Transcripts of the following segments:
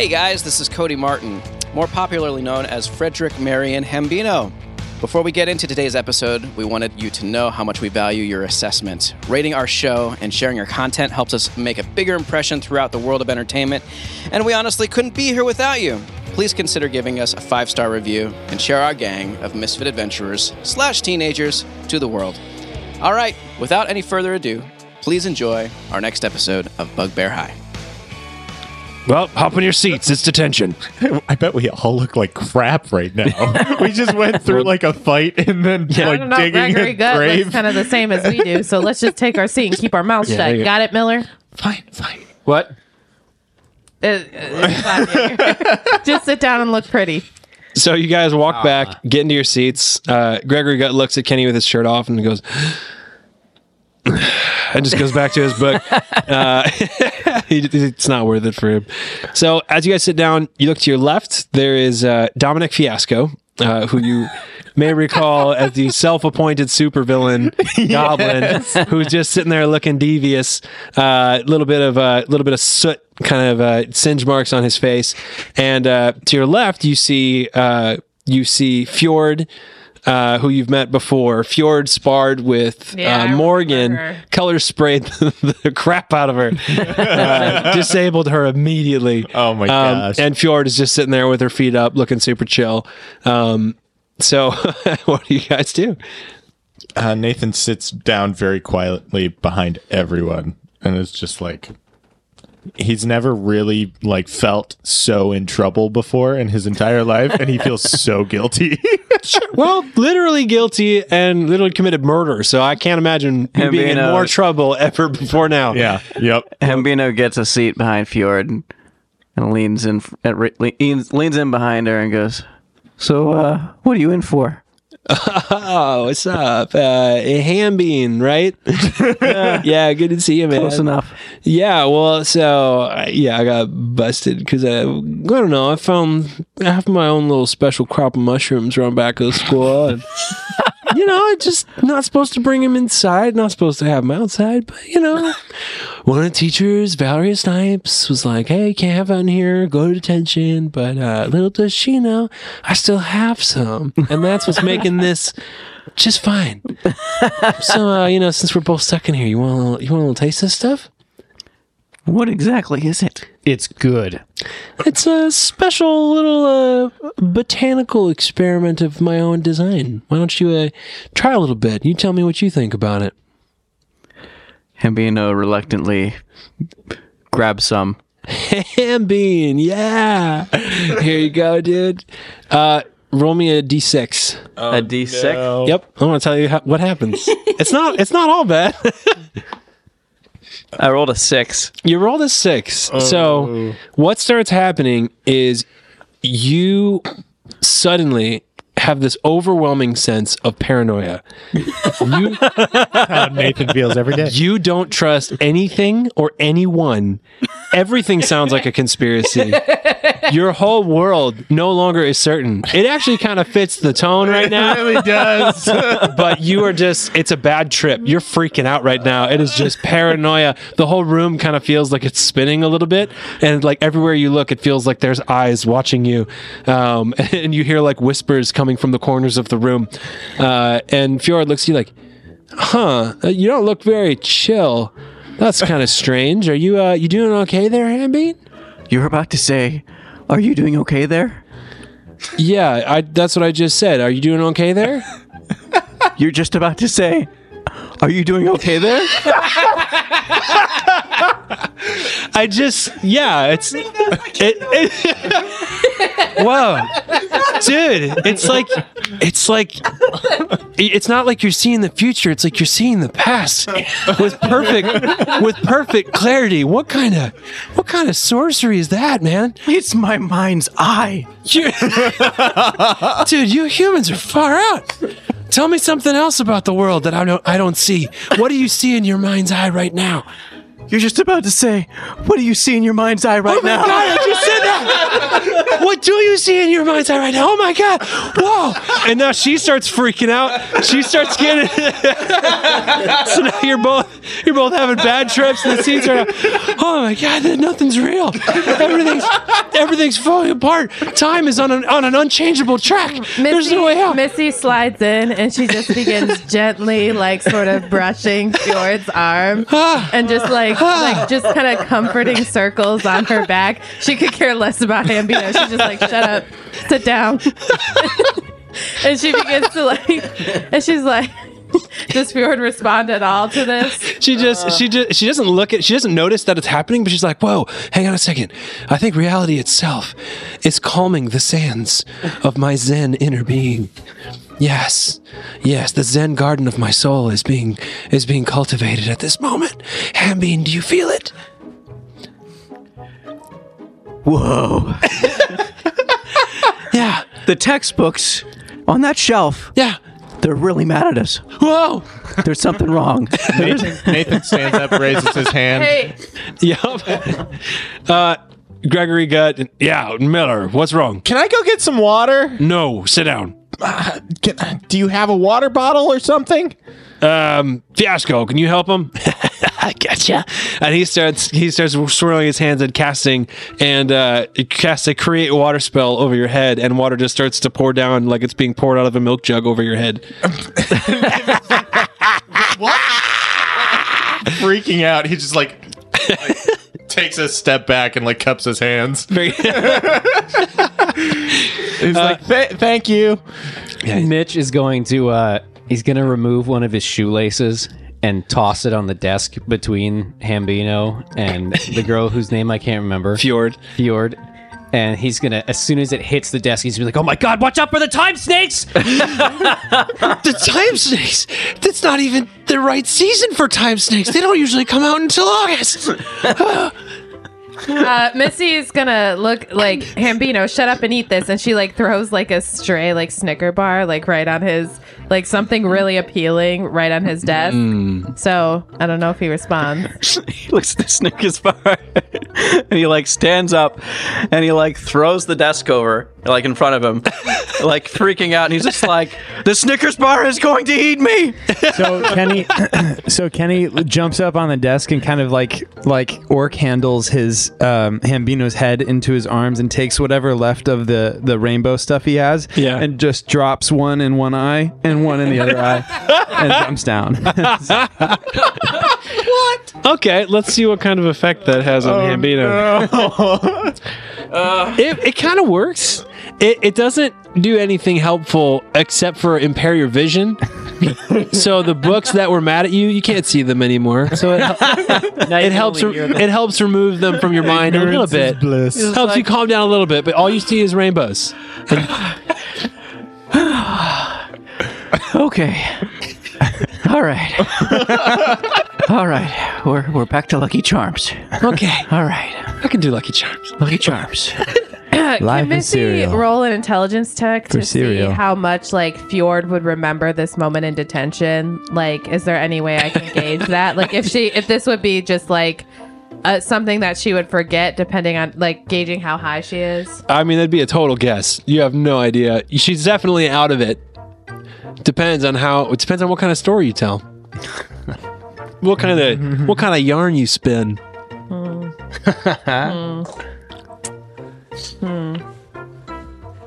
Hey guys, this is Cody Martin, more popularly known as Frederick Marion Hambino. Before we get into today's episode, we wanted you to know how much we value your assessment. Rating our show and sharing your content helps us make a bigger impression throughout the world of entertainment, and we honestly couldn't be here without you. Please consider giving us a five star review and share our gang of misfit adventurers slash teenagers to the world. All right, without any further ado, please enjoy our next episode of Bugbear High. Well, hop in your seats. It's detention. I bet we all look like crap right now. we just went through like a fight and then I like don't know. digging Gregory a Gut grave. looks kind of the same as we do. So let's just take our seat and keep our mouths Yeah, shut. you Got it, Miller? fine, fine. What? Uh, uh, fine. just sit down and look pretty. So you guys walk back, get into your seats. Uh, Gregory Gut looks at Kenny with his shirt off and goes, and just goes back to his book. Uh, it's not worth it for him. So as you guys sit down, you look to your left. There is uh, Dominic Fiasco, uh, who you may recall as the self-appointed supervillain goblin, who's just sitting there looking devious. A uh, little bit of a uh, little bit of soot, kind of uh, singe marks on his face. And uh, to your left, you see uh, you see Fjord uh, who you've met before. Fjord sparred with Yeah, uh, Morgan, color sprayed the crap out of her, uh, disabled her immediately. Oh my Um, and Fjord is just sitting there with her feet up, looking super chill. Um, so, what do you guys do? Uh, Nathan sits down very quietly behind everyone and is just like he's never really like felt so in trouble before in his entire life and he feels so guilty. Well, literally guilty and literally committed murder. So I can't imagine Him being in more trouble ever before now. yeah. Yep. Hambino gets a seat behind Fjord and leans in uh, leans, leans in behind her and goes, "So, uh, what are you in for?" Oh, what's up? Uh, a ham bean, right? yeah, good to see you, man. Close enough. Yeah, well, so uh, yeah, I got busted because I, I don't know. I found I have my own little special crop of mushrooms around back of the school, and you know, I just not supposed to bring him inside, not supposed to have him outside, but you know, one of the teachers, Valeria Snipes, was like, "Hey, can't have in here, go to detention." But uh, little does she know, I still have some, and that's what's making this just fine. so, uh, you know, since we're both stuck in here, you want a little, you want a little taste of this stuff? What exactly is it? It's good. It's a special little uh, botanical experiment of my own design. Why don't you uh, try a little bit? You tell me what you think about it. Hambino reluctantly grabs some. Ham bean, yeah. Here you go, dude. Uh, roll me a d6. a D6. Yep, I want to tell you how, what happens. it's not. It's not all bad. I rolled a six. you rolled a six. So oh. what starts happening is you suddenly have this overwhelming sense of paranoia. you How Nathan feels every day. you don't trust anything or anyone. Everything sounds like a conspiracy. Your whole world no longer is certain. It actually kind of fits the tone right now. It really does. but you are just it's a bad trip you're freaking out right now it is just paranoia the whole room kind of feels like it's spinning a little bit and like everywhere you look it feels like there's eyes watching you um, and you hear like whispers coming from the corners of the room. Uh, and fjord looks at you like huh uh, you don't look very chill. That's kind of strange. Are you uh you doing okay there Hambean? You're about to say, "Are you doing okay there?" yeah i that's what i just said. Are you doing okay there? You're just about to say, "Are you doing okay there?" I just, yeah, it's, it, it whoa, dude, it's like, it's like, it's not like you're seeing the future. It's like you're seeing the past with perfect, with perfect clarity. What kind of, what kind of sorcery is that, man? it's my mind's eye. Dude, you humans are far out. Tell me something else about the world that I don't, I don't see. What do you see in your mind's eye right now? You're just about to say, "What do you see in your mind's eye right Oh my now?" god, I just said that! what do you see in your mind's eye right now? Oh my god! Whoa! And now she starts freaking out. She starts getting So now you're both you're both having bad trips. And the scenes are, oh my god, nothing's real. Everything's everything's falling apart. Time is on an on an unchangeable track. There's no way out. Missy slides in and she just begins gently, like, sort of brushing Fjord's arm ah. and just like, like, just kind of comforting circles on her back. She could care less about Hambino. She's just like, shut up, sit down. and she begins to like, and she's like, does Fjord respond at all to this? She just she just she doesn't look at she doesn't notice that it's happening, but she's like, "Whoa, hang on a second. I think reality itself is calming the sands of my Zen inner being. Yes, yes, the Zen garden of my soul is being is being cultivated at this moment. Hambine, do you feel it? Whoa. Yeah, The textbooks on that shelf, yeah. they're really mad at us. Whoa. There's something wrong. Nathan, Nathan stands up, raises his hand. Hey, Yep. uh, Gregory Gut. yeah. Miller, what's wrong? Can I go get some water? No, sit down. Can, do you have a water bottle or something? Um, Fiasco, can you help him? I gotcha. And he starts he starts swirling his hands and casting and uh it casts a create water spell over your head and water just starts to pour down like it's being poured out of a milk jug over your head. What? Freaking out. he's just like, like, takes a step back and like cups his hands. Very- He's like, "Th- thank you. Mitch is going to uh he's going to remove one of his shoelaces and toss it on the desk between Hambino and the girl whose name I can't remember. Fjord. Fjord. And he's gonna, as soon as it hits the desk, he's gonna be like, "Oh my god, watch out for the time snakes!" The time snakes. That's not even the right season for time snakes. They don't usually come out until August. uh, Missy is gonna look like Hambino. Shut up and eat this, and she like throws like a stray like Snicker bar like right on his like something really appealing right on his desk. So I don't know if he responds. he looks at the Snickers bar and he like stands up and he like throws the desk over like in front of him, like freaking out. And he's just like, "The Snickers bar is going to eat me." So Kenny, so Kenny jumps up on the desk and kind of like like orc handles his um, Hambino's head into his arms and takes whatever left of the the rainbow stuff he has, Yeah. and just drops one in one eye and one in the other eye, and jumps down. Okay, let's see what kind of effect that has on Hambino. it it kind of works. It, it doesn't do anything helpful except for impair your vision. so the books that were mad at you, you can't see them anymore. So it, it helps it helps remove them from your mind a little bit. Bliss. Helps you calm down a little bit, but all you see is rainbows. Okay. All right. All right. We're we're back to Lucky Charms. Okay, All right. I can do Lucky Charms. Lucky Charms. Can Live in Missy cereal. roll an intelligence check to cereal. see how much like Fjord would remember this moment in detention? Like, is there any way I can gauge that? Like, if she, if this would be just like uh, something that she would forget, depending on like gauging how high she is. I mean, that'd be a total guess. You have no idea. She's definitely out of it. Depends on how. It depends on what kind of story you tell. What kind of what kind of yarn you spin.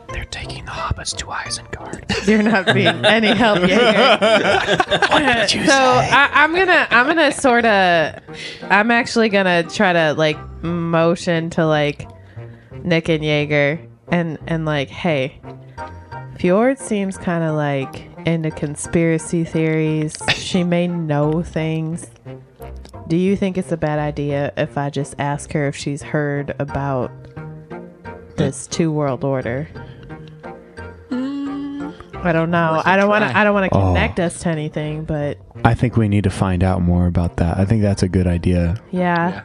They're taking the hobbits to Isengard. You're not being any help, Jaeger. so I, I'm gonna, I'm gonna sort of, I'm actually gonna try to like motion to like Nick and Jaeger and and like, hey, Fjord seems kind of like into conspiracy theories. she may know things. Do you think it's a bad idea if I just ask her if she's heard about this two world order? I don't know. I don't want to. I don't want to Oh. connect us to anything, but I think we need to find out more about that. I think that's a good idea. yeah,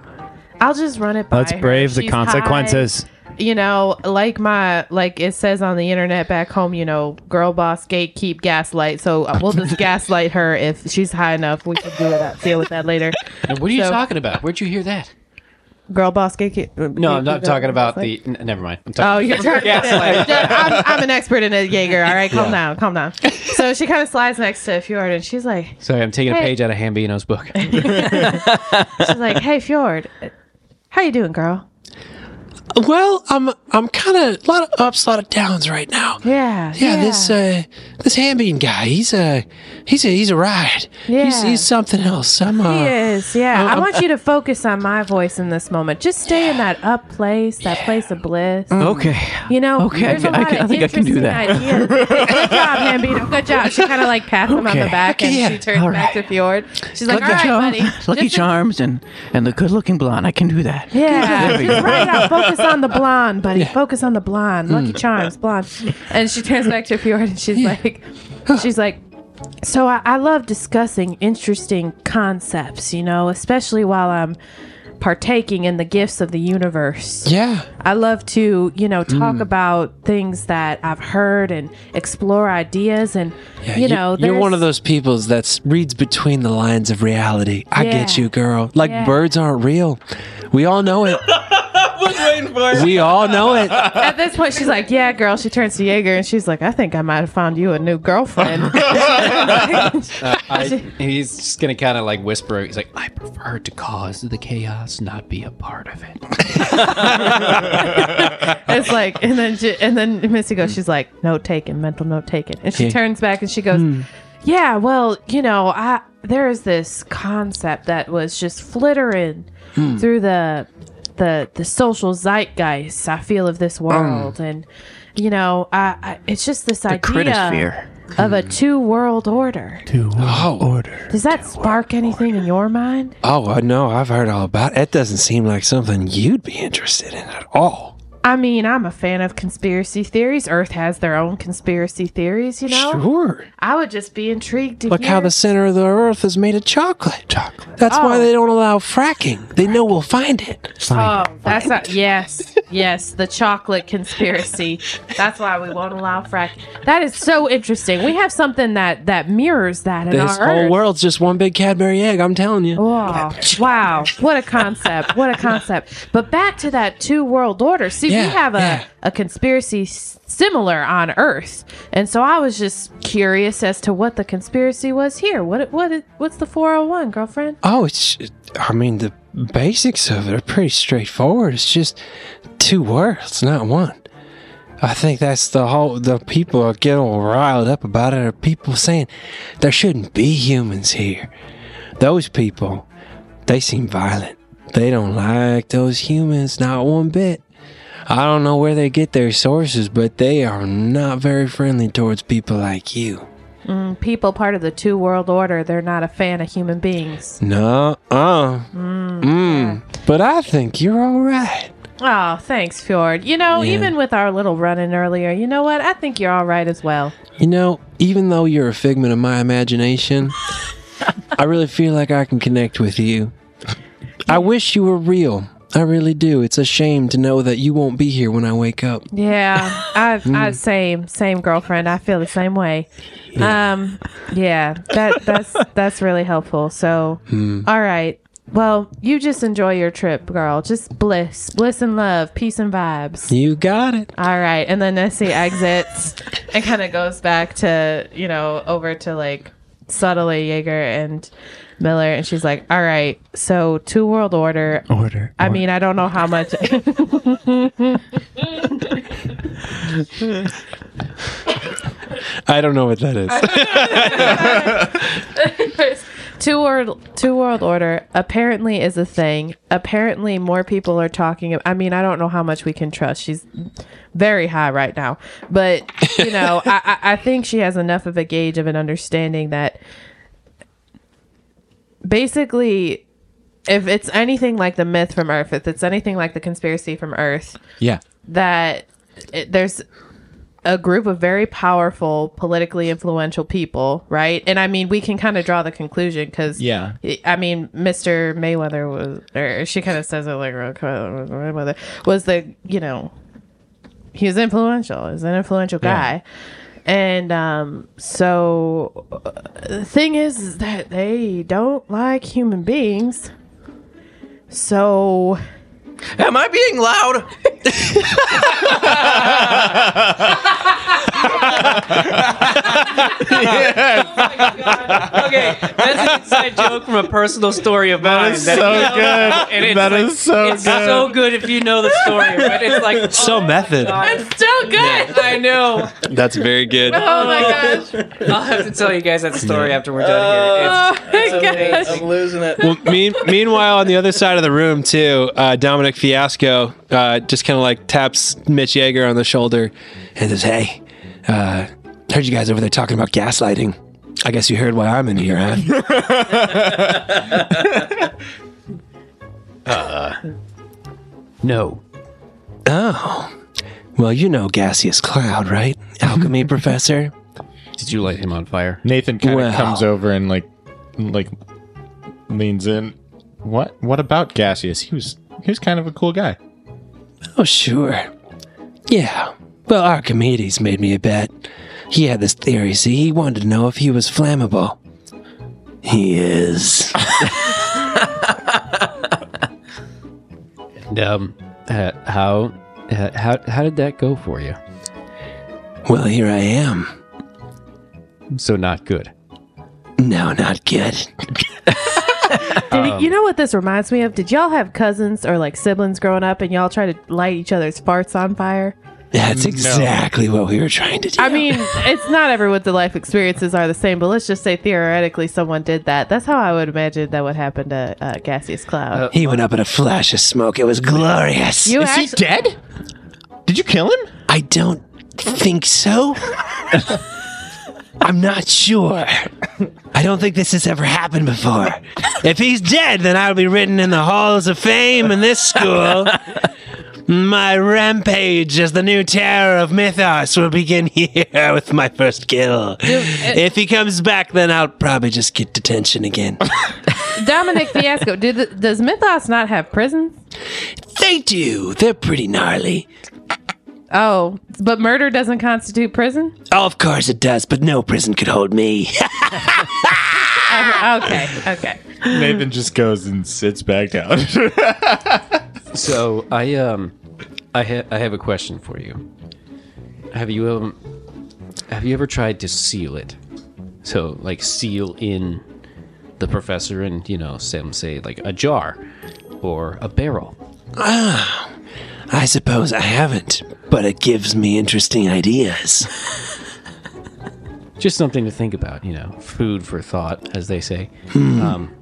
I'll just run it by. Let's her. brave the She's consequences. high. You know, like my like it says on the internet back home. You know, girl boss gatekeep gaslight. So uh, we'll just gaslight her if she's high enough. We can do that. Deal with that later. And what are you So- talking about? Where'd you hear that? girl boss gay. No, I'm not talking about the. N- never mind. I'm talking Oh, you're talking I'm, I'm an expert in it, Jaeger. All right, calm down, calm down. So she kind of slides next to Fjord, and she's like, Sorry, I'm taking a page out of Hambino's book. she's like, "Hey, Fjord, how you doing, girl?" Well, I'm I'm kind of a lot of ups, a lot of downs right now. Yeah, Yeah, this uh, this Hambean guy, he's a he's a he's a ride. Yeah. he's something else. I'm uh, He is, yeah. Uh, I want you to focus on my voice in this moment. Just stay in that up place, that place of bliss. Okay. You know, Okay, I there's a can- I can- I think I can do that. ideas. Good job, Hambino. Good job. She kind of like pats him on the Okay. back and Okay, she yeah. turns All back to right. Fjord. She's like, all right, Charm- buddy. Lucky Just- Charms and and the good looking blonde. I can do that. Yeah, just right out. Focus on the blonde, buddy. Focus on the blonde. Mm. Lucky Charms, blonde. And she turns back to Fjord and she's like, she's like, so I, I love discussing interesting concepts, you know, especially while I'm partaking in the gifts of the universe. yeah. I love to, you know, talk about things that I've heard and explore ideas and, Yeah, you know, you're one of those people that reads between the lines of reality. I get Yeah. you, girl. Like Yeah. birds aren't real. We all know it. We all know it. At this point, she's like, "Yeah, girl." She turns to Jaeger and she's like, "I think I might have found you a new girlfriend." Uh, I, he's just gonna kind of like whisper. He's like, I prefer to cause the chaos, not be a part of it. it's like, and then she, and then Missy goes, she's like, "Note taken, mental note taken," and she Yeah. turns back and she goes, hmm. "Yeah, well, you know, I there is this concept that was just flittering hmm. through the the the social zeitgeist. I feel of this mm. world, and you know, I, I it's just this The idea." critosphere. Of a two world order. two Oh, order. Does that spark anything in your mind? Oh, I know. I've heard all about it. It doesn't seem like something you'd be interested in at all. I mean, I'm a fan of conspiracy theories. Earth has their own conspiracy theories, you know? Sure. I would just be intrigued to Look hear. how the center of the earth is made of chocolate. Chocolate. That's why Oh. they don't allow fracking. They know we'll find it. Oh, that's not. Yes, yes, the chocolate conspiracy. That's why we won't allow fracking. That is so interesting. We have something that that mirrors that in This our whole Earth. world's just one big Cadbury egg. I'm telling you. Wow. wow. What a concept. What a concept. But back to that two world order. See, Yeah, we have a, yeah. a conspiracy similar on Earth. And so I was just curious as to what the conspiracy was here. What what what's the 401, girlfriend? Oh, it's. I mean, the basics of it are pretty straightforward. It's just two worlds, not one. I think that's the whole. The people are getting all riled up about it. Are people saying there shouldn't be humans here? Those people, they seem violent. They don't like those humans, not one bit. I don't know where they get their sources, but they are not very friendly towards people like you. People part of the two world order, they're not a fan of human beings. No, uh, mm. But I think you're all right. Oh, thanks, Fjord. You know, Yeah. even with our little run in earlier, you know what? I think you're all right as well. You know, even though you're a figment of my imagination, I really feel like I can connect with you. I wish you were real. I really do. It's a shame to know that you won't be here when I wake up. Yeah, I've, I same same girlfriend. I feel the same way. Um, yeah, that that's that's really helpful. So, all right. Well, you just enjoy your trip, girl. Just bliss, bliss and love, peace and vibes. You got it. All right, and then Nessie exits and kind of goes back to you know over to like subtly Jaeger and Miller, and she's like, "All right, so two world order. Order. I mean, I don't know how much." I don't know what that is. two world two world order apparently is a thing. Apparently, more people are talking. I mean, I don't know how much we can trust. She's very high right now, but you know, I, I I think she has enough of a gauge of an understanding that basically. If it's anything like the myth from Earth, if it's anything like the conspiracy from Earth, Yeah. that it, there's a group of very powerful, politically influential people, right? And I mean, we can kind of draw the conclusion because, Yeah. I mean, Mr. Mayweather was, or she kind of says it like Mayweather was the, you know, he was influential. He's an influential guy. And um, so uh, the thing is, is that they don't like human beings. So Am I being loud? okay, that's an inside joke from a personal story of mine. is so good. And it's That like, is so it's good. so good if you know the story, but it's like So method. It's so good. I know. That's very good. Oh my gosh. I'll have to tell you guys that story after we're done here. Oh my gosh. I'm losing it. Well, mean, meanwhile, on the other side of the room, too, uh, Dominic Fiasco uh, just kind of like taps Mitch Yeager on the shoulder and says, Hey, uh, heard you guys over there talking about gaslighting. I guess you heard why I'm in here, huh? uh, No. oh. Well, you know Gaseous Cloud, right? Alchemy professor? Did you light him on fire? Nathan kind of Well. comes over and like like leans in. What what about Gaseous? He was he was kind of a cool guy. Oh, sure. Yeah. Well, Archimedes made me a bet. He had this theory, see? He wanted to know if he was flammable. He is. And, um, uh, how, uh, how, how did that go for you? well, here I am. So not good. No, not good. Did you, you know what this reminds me of? Did y'all have cousins or like siblings growing up and y'all try to light each other's farts on fire? That's exactly what we were trying to do. I mean, it's not everyone's life experiences are the same, but let's just say theoretically someone did that. That's how I would imagine that would happen to uh, Gaseous Cloud. he went up in a flash of smoke. It was glorious. you Is he actually, dead? Did you kill him? I don't think so. I'm not sure. I don't think this has ever happened before. If he's dead, then I'll be written in the halls of fame in this school. My rampage as the new terror of Mythos will begin here with my first kill. If he comes back, then I'll probably just get detention again. Dominic Fiasco, did the, does Mythos not have prisons? they do. They're pretty gnarly. Oh, but murder doesn't constitute prison? Oh, of course it does, but no prison could hold me. Uh, okay, okay. Nathan just goes and sits back down. So I, um, I, ha- I have a question for you. Have you, um, have you ever tried to seal it? So, like, seal in the professor and, you know, some say, like, a jar or a barrel. Ah, I suppose I haven't, but it gives me interesting ideas. just something to think about you know food for thought as they say um,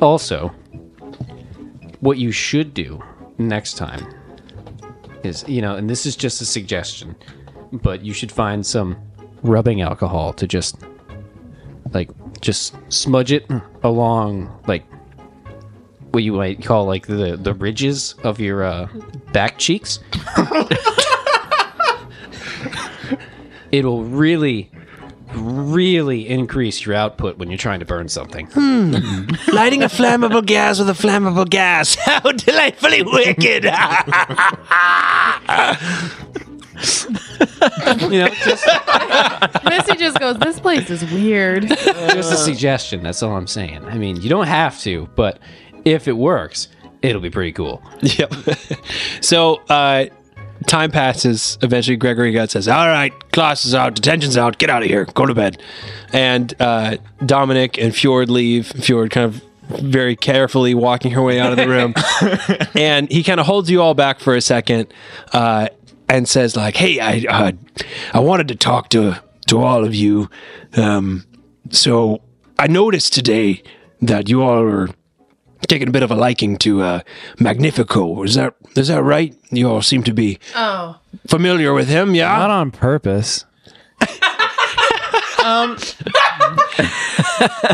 also what you should do next time is you know and this is just a suggestion but you should find some rubbing alcohol to just like just smudge it along like what you might call like the the ridges of your uh, back cheeks. It'll really really increase your output when you're trying to burn something. Lighting a flammable gas with a flammable gas. How delightfully wicked! You know, just, Missy just goes, This place is weird. just a suggestion. That's all I'm saying. I mean, you don't have to, but if it works, it'll be pretty cool. yep. so, uh, time passes. Eventually, Gregory Gut says, All right, class is out, detention's out, get out of here, go to bed. And uh, Dominic and Fjord leave. Fjord kind of very carefully walking her way out of the room. and he kind of holds you all back for a second uh, and says, like, Hey, I, uh, I wanted to talk to, to all of you. Um, so, I noticed today that you all are taking a bit of a liking to uh, Magnifico. Is that is that right? You all seem to be Oh. familiar with him, yeah? Not on purpose.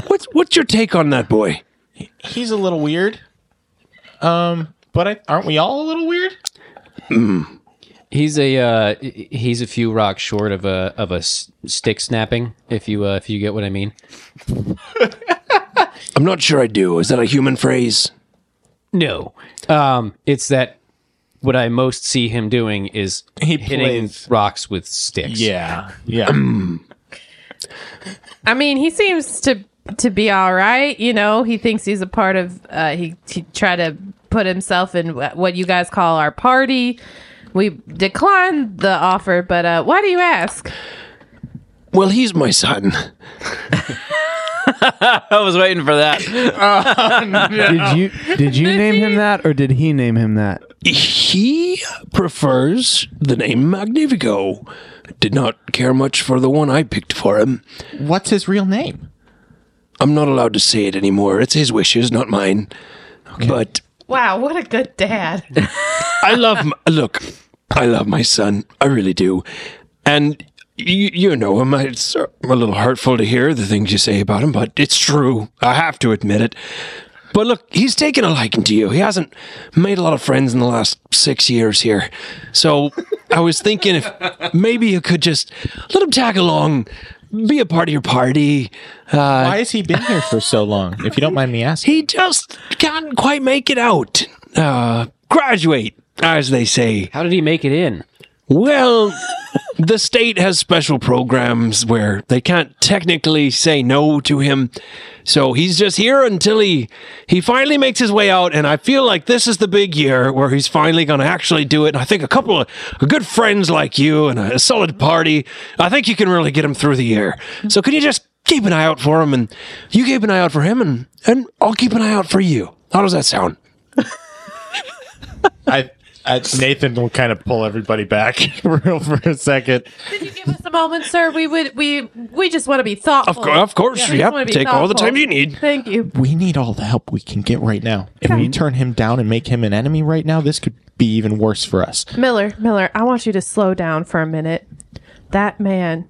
What's what's your take on that boy? He's a little weird. Um, but I, aren't we all a little weird? He's a uh, he's a few rocks short of a of a s- stick snapping. If you uh, if you get what I mean. I'm not sure I do. Is that a human phrase? No, um, it's that what I most see him doing is He hitting plays- rocks with sticks. Yeah, yeah. I mean, he seems to to be all right. You know, he thinks he's a part of. Uh, he he tried to put himself in wh- what you guys call our party. We declined the offer, but uh, why do you ask? Well, he's my son. I was waiting for that. Did you did you name him that or did he name him that? He prefers the name Magnifico. Did not care much for the one I picked for him. What's his real name? I'm not allowed to say it anymore. It's his wishes, not mine. But Wow, what a good dad. I love. m look, I love my son. I really do. And you, you know him. It's a little hurtful to hear the things you say about him, but it's true. I have to admit it. But look, he's taken a liking to you. He hasn't made a lot of friends in the last six years here. So I was thinking if maybe you could just let him tag along, be a part of your party. Uh, Why has he been here for so long? If you don't mind me asking. he just can't quite make it out. Uh, graduate, as they say. How did he make it in? Well, the state has special programs where they can't technically say no to him. So he's just here until he he finally makes his way out and I feel like this is the big year where he's finally going to actually do it. And I think a couple of good friends like you and a solid party, I think you can really get him through the year. So can you just keep an eye out for him and you keep an eye out for him and and I'll keep an eye out for you. How does that sound? I, I, Nathan will kind of pull everybody back real for a second. Could you give us a moment, sir? We would we we just want to be thoughtful. Of, cour- of course, Yeah, we just yep. wanna be Take all the thoughtful. time you need. Thank you. We need all the help we can get right now. If we turn him down and make him an enemy right now, this could be even worse for us. Miller, Miller, I want you to slow down for a minute. That man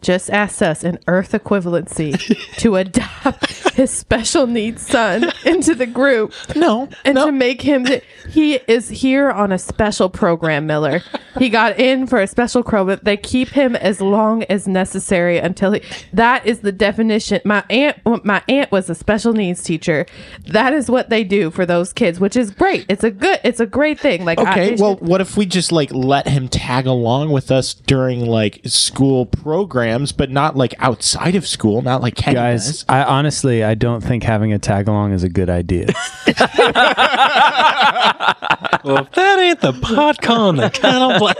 just asked us in Earth equivalency to adopt his special needs son into the group. No, And no. to make him, th- he is here on a special program, Miller. He got in for a special program. They keep him as long as necessary until he. That is the definition. My aunt, my aunt was a special needs teacher. That is what they do for those kids, which is great. It's a good. It's a great thing. Like Okay, they well, should- what if we just like let him tag along with us during like school programs, but not like outside of school, not like Kenny Guys, does? I honestly I don't think having a tag along is a good idea. Well, if that ain't the PodCon, the kind of black.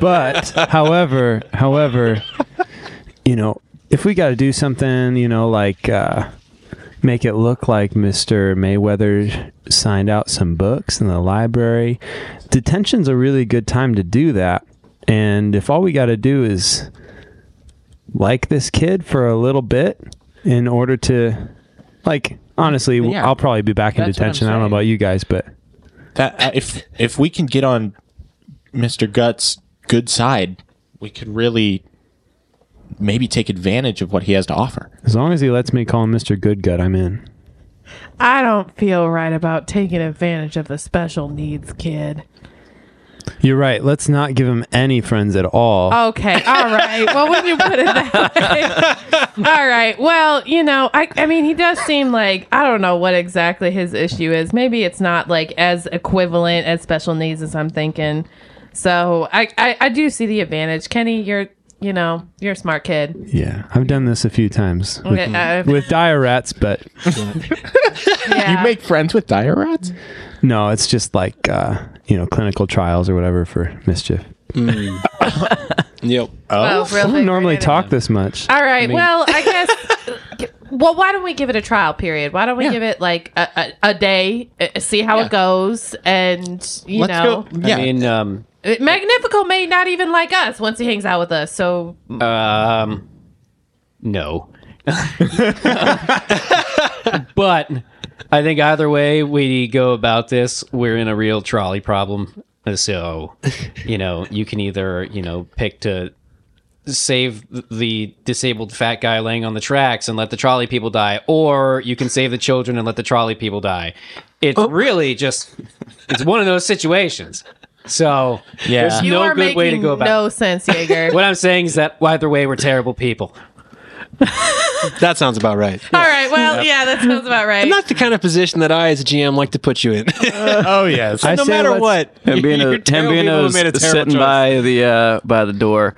but however, however, you know, if we got to do something, you know, like uh, make it look like Mr. Mayweather signed out some books in the library, detention's a really good time to do that. And if all we got to do is like this kid for a little bit in order to, like, honestly, Yeah. I'll probably be back in That's what I'm detention. I don't know about you guys, but That uh, if if we can get on Mr. Guts' good side, we could really maybe take advantage of what he has to offer. as long as he lets me call him Mr. Good Gut, I'm in. I don't feel right about taking advantage of the special needs kid. You're right. Let's not give him any friends at all. Okay, all right. Well, when you put it that way, all right. Well, you know, I, I mean, he does seem like I don't know what exactly his issue is. Maybe it's not like as equivalent as special needs as I'm thinking. So I, I, I do see the advantage. Kenny, you're, you know, you're a smart kid. Yeah, I've done this a few times with, Okay, uh, with dire rats, but yeah. You make friends with dire rats? no, it's just like uh, you know clinical trials or whatever for mischief. Yep. Well, I don't normally great. talk this much. All right. well, I guess. Well, why don't we give it a trial period? Why don't we give it like a, a, a day, uh, see how Yeah. it goes, and you Let's know, go. Yeah. I mean, um, Magnifico may not even like us once he hangs out with us. So um, no. but I think either way we go about this, we're in a real trolley problem. So, you know, you can either, you know, pick to save the disabled fat guy laying on the tracks and let the trolley people die, or you can save the children and let the trolley people die. It's really just it's one of those situations. So Yeah. there's you no are good making way to go about no it. sense, Jaeger. What I'm saying is that either way we're terrible people. That sounds about right. All right. Well, yeah, that sounds about right. Not the kind of position that I, as a GM, like to put you in. oh yes. I no matter what. Him being a, him terrible being people a, made a terrible sitting choice. by the uh, by the door,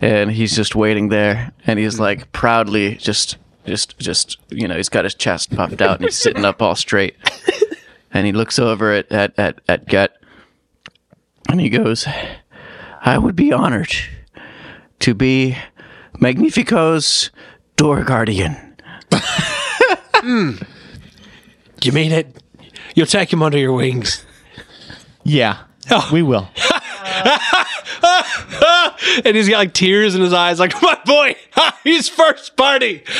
and he's just waiting there, and he's like proudly just just just you know he's got his chest puffed out and he's sitting up all straight, and he looks over at at at, at Get, and he goes, "I would be honored to be Magnifico's door guardian." You mean it? You'll take him under your wings. Yeah, oh. we will. and he's got like tears in his eyes, like, my boy, his first party.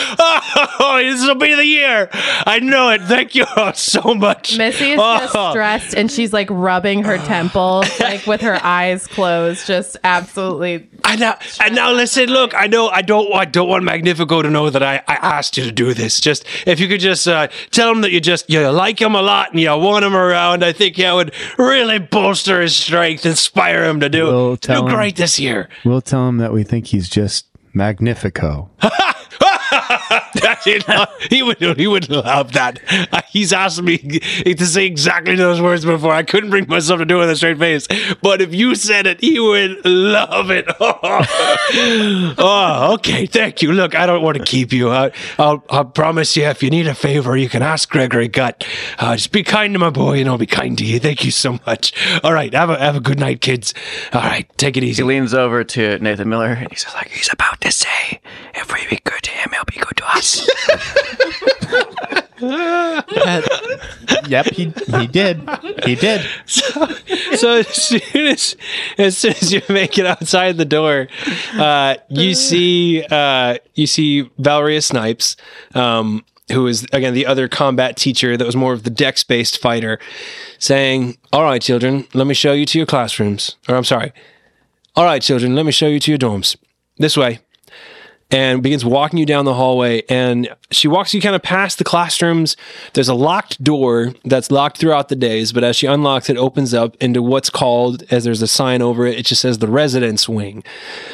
Oh, this will be the year. I know it. Thank you so much. Missy is just Oh. stressed and she's like rubbing her temples, like with her eyes closed, just absolutely. And now, and now listen, look, I know I don't I don't want Magnifico to know that I, I asked you to do this. Just if you could just uh, tell him that you just you like him a lot and you want him around, I think that would really bolster his strength, inspire him to do, We'll do tell him. great this year. We'll tell him that we think he's just magnifico. he would he would love that. Uh, He's asked me to say exactly those words before. I couldn't bring myself to do it with a straight face. But if you said it, he would love it. oh, okay. Thank you. Look, I don't want to keep you. I, I'll I'll promise you. If you need a favor, you can ask Gregory Gut. Uh, just be kind to my boy, and I'll be kind to you. Thank you so much. All right. Have a have a good night, kids. All right. Take it easy. He leans over to Nathan Miller and he's like, he's about to say, if we be good to him, he'll be good to us. Yep, he he did. He did. so as soon as as soon as you make it outside the door, uh, you see uh, you see Valeria Snipes, um, who is again the other combat teacher that was more of the dex based fighter, saying, "All right, children, let me show you to your classrooms." Or I'm sorry, "All right, children, let me show you to your dorms. This way." And begins walking you down the hallway. And she walks you kind of past the classrooms. There's a locked door that's locked throughout the days, but as she unlocks it, opens up into what's called, as there's a sign over it, it just says the residence wing.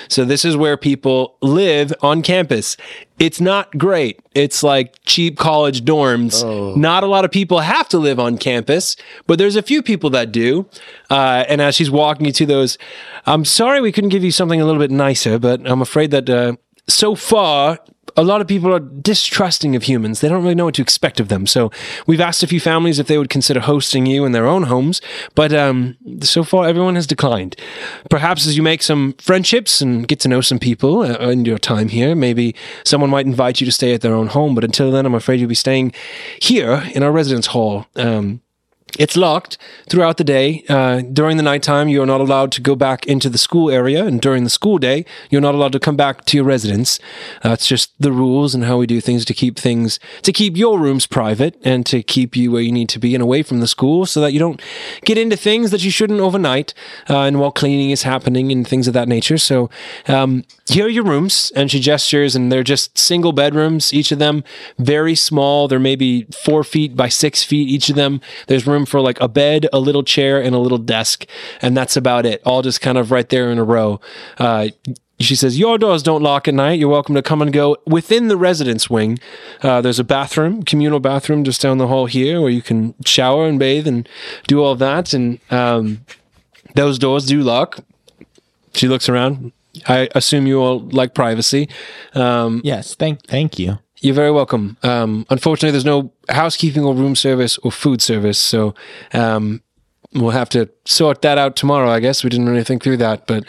So this is where people live on campus. It's not great. It's like cheap college dorms. Not a lot of people have to live on campus, but there's a few people that do. Uh, and as she's walking you to those, I'm sorry we couldn't give you something a little bit nicer, but I'm afraid that uh, so far, a lot of people are distrusting of humans. They don't really know what to expect of them. So we've asked a few families if they would consider hosting you in their own homes, but um, so far everyone has declined. Perhaps as you make some friendships and get to know some people uh, in your time here, maybe someone might invite you to stay at their own home. But until then, I'm afraid you'll be staying here in our residence hall. Um, it's locked throughout the day. Uh, during the nighttime, you're not allowed to go back into the school area, and during the school day, you're not allowed to come back to your residence. Uh, just the rules and how we do things to keep things to keep your rooms private and to keep you where you need to be and away from the school, so that you don't get into things that you shouldn't overnight, uh, and while cleaning is happening and things of that nature. So um, here are your rooms, and she gestures, and they're just single bedrooms, each of them very small. They're maybe four feet by six feet each of them. There's room for like a bed, a little chair, and a little desk, and that's about it. All just kind of right there in a row. Uh, she says, Your doors don't lock at night. You're welcome to come and go within the residence wing. Uh, there's a bathroom, communal bathroom just down the hall here where you can shower and bathe and do all that. And um, those doors do lock. She looks around. I assume you all like privacy. Um, Yes, thank thank you. You're very welcome. Um, unfortunately, there's no housekeeping or room service or food service, so um, we'll have to sort that out tomorrow. I guess we didn't really think through that, but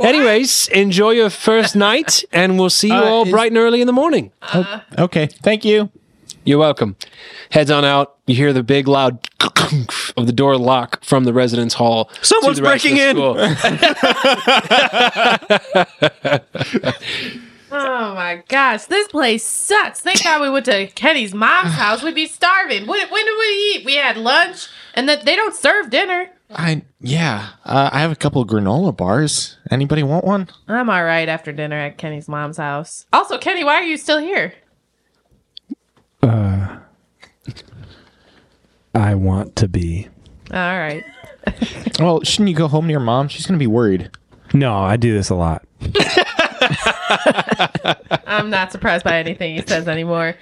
anyways, enjoy your first night, and we'll see you Uh, all is- bright and early in the morning. Okay, thank you. You're welcome. Heads on out. You hear the big loud of the door lock from the residence hall. to Someone's the rest of breaking the in. school. Oh my gosh, this place sucks. Thank God we went to Kenny's mom's house. We'd be starving. When, when did we eat? We had lunch, and that they don't serve dinner. I yeah. Uh, I have a couple of granola bars. Anybody want one? I'm all right after dinner at Kenny's mom's house. Also, Kenny, why are you still here? Uh, I want to be. All right. Well, shouldn't you go home to your mom? She's gonna be worried. No, I do this a lot. I'm not surprised by anything he says anymore.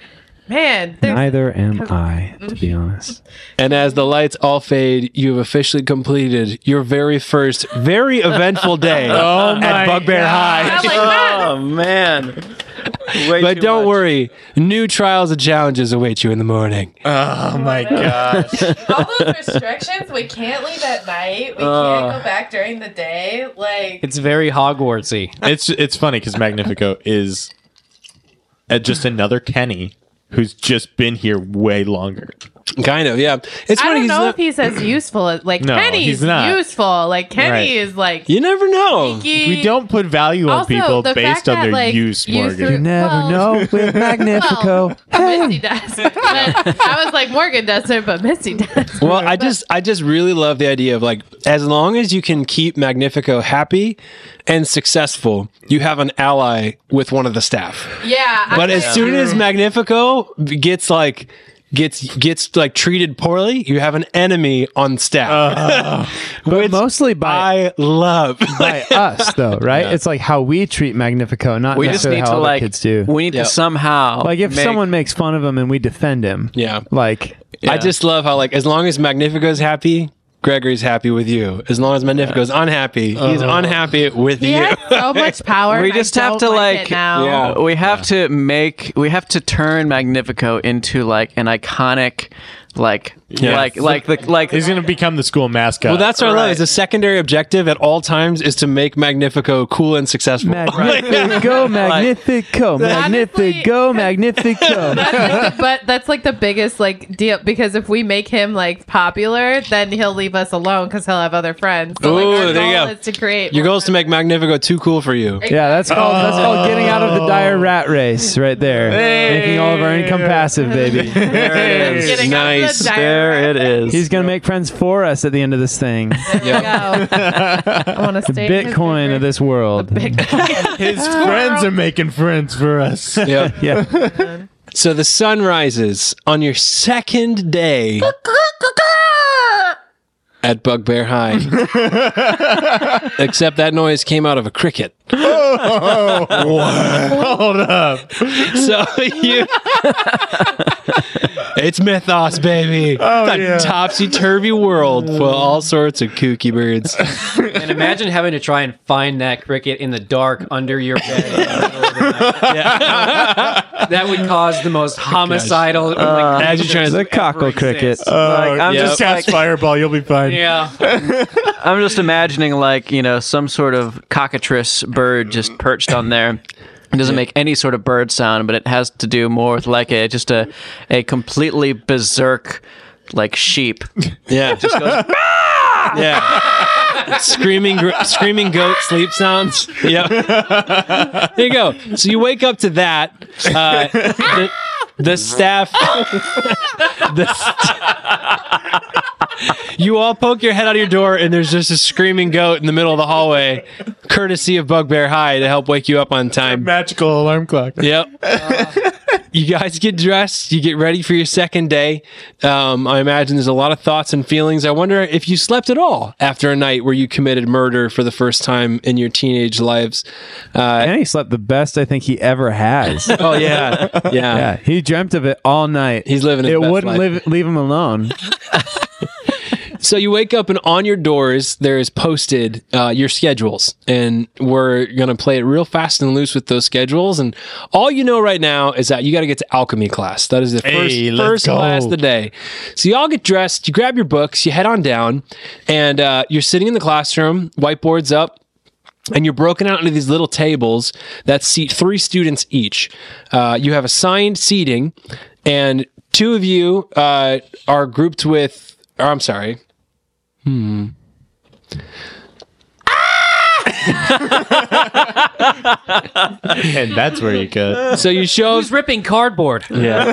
Man, there's Neither am I, to be honest. And as the lights all fade, you have officially completed your very first, very eventful day oh at Bugbear High. Like, Oh man. Way but don't much. worry, new trials and challenges await you in the morning. Oh my gosh. All those restrictions, we can't leave at night. We can't go back during the day. Like, It's very Hogwartsy. it's it's funny because Magnifico is uh, just another Kenny who's just been here way longer. Kind of, yeah. It's I funny. don't he's know not- if he's as useful as like No, Kenny's he's not. useful. Like Kenny Right. is like you never know. geeky. We don't put value on Also, people based on that, their like, use, you Morgan. threw- You never Well- know with Magnifico. Well, Missy does. I was like Morgan doesn't, but Missy does. Well, I just I just really love the idea of like as long as you can keep Magnifico happy and successful, you have an ally with one of the staff. Yeah, But I as like- soon as Magnifico gets like gets gets like treated poorly, you have an enemy on staff. Uh, But Which mostly by I love. by us though, right? It's like how we treat Magnifico, not We just necessarily need how to other like. kids do. We need Yep. to somehow like if make- someone makes fun of him and we defend him, yeah. like I just love how like as long as Magnifico's happy, Gregory's happy with you. As long as Magnifico's unhappy, he's uh-huh. unhappy with he you. has so much power. we and I just have to don't like, it now. Yeah. we have to make we have to turn Magnifico into like an iconic like like like the like He's gonna become the school mascot. Well, that's our I love. Right. Is the secondary objective at all times is to make Magnifico cool and successful. Magnifico, Magnifico, Magnifico, Magnifico. That's but that's like the biggest like deal because if we make him like popular, then he'll leave us alone because he'll have other friends. So like Ooh, our there you goal go. is to create Your goal is to make Magnifico too cool for you. Yeah, that's called that's called getting out of the dire rat race right there. Making all of our income passive, baby. there it is. Getting out of the Nice. Dire There it is. He's gonna make friends for us at the end of this thing. There you go. I want to stay in his Bitcoin bigger- of this world. Bitcoin. his friends are making friends for us. Yeah. Yeah. So the sun rises on your second day at Bugbear High. Except that noise came out of a cricket. Oh, Hold up. So you. it's mythos, baby. Oh, it's a yeah. topsy turvy world for all sorts of kooky birds. And imagine having to try and find that cricket in the dark under your bed. in the middle of the night. that would cause the most oh homicidal. like, As you're trying to. The cockle cricket. Oh, like, I'm Yep. just Cast like, fireball, you'll be fine. yeah. I'm just imagining like you know some sort of cockatrice bird just perched on there. It doesn't make any sort of bird sound, but it has to do more with like a just a a completely berserk like sheep. Yeah. Just goes. yeah. screaming, gr- screaming goat sleep sounds. Yeah. there you go. So you wake up to that. Uh, the, the staff. the st- you all poke your head out of your door, and there's just a screaming goat in the middle of the hallway, courtesy of Bugbear High to help wake you up on time. Magical alarm clock. Yep. you guys get dressed. You get ready for your second day. Um, I imagine there's a lot of thoughts and feelings. I wonder if you slept at all after a night where you committed murder for the first time in your teenage lives. Uh, And he slept the best I think he ever has. oh yeah, yeah. Yeah, he dreamt of it all night. He's living his It best wouldn't life. live, leave him alone. So you wake up and on your doors there is posted uh, your schedules, and we're gonna play it real fast and loose with those schedules. And all you know right now is that you got to get to alchemy class. That is the first Hey, first go. class of the day. So you all get dressed, you grab your books, you head on down, and uh, you're sitting in the classroom, whiteboards up. And you're broken out into these little tables that seat three students each. Uh, you have assigned seating, and two of you uh, are grouped with. Or I'm sorry, And that's where you cut. So you show Who's ripping cardboard? Yeah.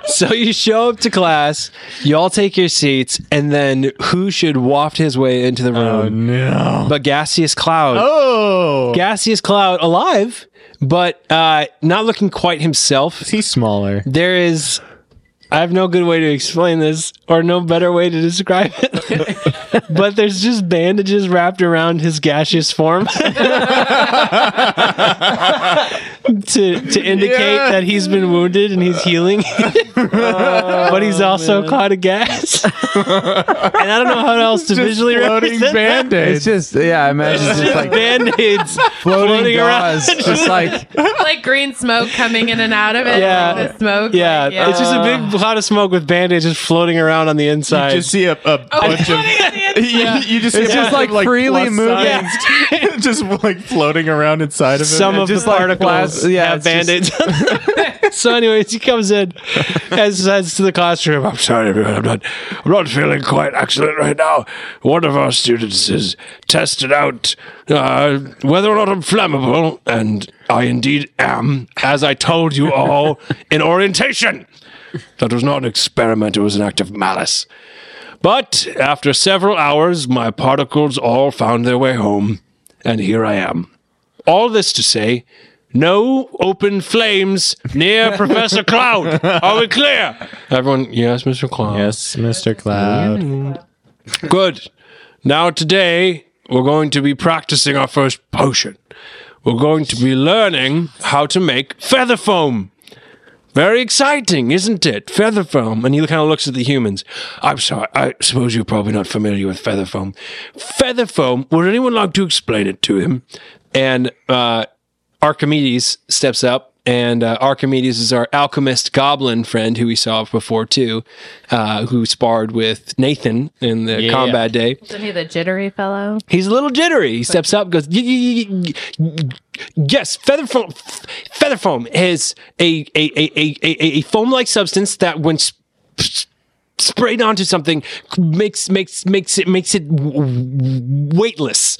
so you show up to class, you all take your seats, and then who should waft his way into the room? no. But gaseous cloud. Oh. Gaseous cloud alive, but uh, not looking quite himself. He's smaller. There is I have no good way to explain this or no better way to describe it. but there's just bandages wrapped around his gaseous form to to indicate Yeah. that he's been wounded and he's uh. healing. but but he's oh, also caught a gas. and I don't know how else to visually floating represent band-aids. It's just yeah, I imagine it's just like band-aids floating, floating around. just like like green smoke coming in and out of it. Yeah. like the smoke. Yeah, like, it's just a big cloud of smoke with band-aids just floating around on the inside. You just see a, a oh, bunch of. floating on the inside. you, you just It's a just bunch like freely plus moving. just like floating around inside of it. some of just the particles yeah, have it's just- band-aids. so anyways, he comes in and says to the classroom, I'm sorry everyone, I'm not I'm not feeling quite excellent right now. One of our students has tested out uh, whether or not I'm flammable, and I indeed am, as I told you all in orientation. That was not an experiment, it was an act of malice. But after several hours, my particles all found their way home, and here I am. All this to say, no open flames near Professor Cloud. Are we clear? Everyone, yes, Mr. Cloud. yes, Mr. Cloud. Good. Now, today, we're going to be practicing our first potion. We're going to be learning how to make feather foam. Very exciting, isn't it? Feather foam. And he kind of looks at the humans. I'm sorry. I suppose you're probably not familiar with feather foam. Feather foam, would anyone like to explain it to him? And uh, Archimedes steps up. And uh, Archimedes is our alchemist goblin friend who we saw before, too, uh, who sparred with Nathan in the Yeah. combat day. Isn't he the jittery fellow? He's a little jittery. He steps up, goes, "Y- y- y- y- "Yes, feather foam. Feather foam is a a a a, a, a foam-like substance that, when sp- sp- sprayed onto something, makes makes makes it makes it w- w- weightless."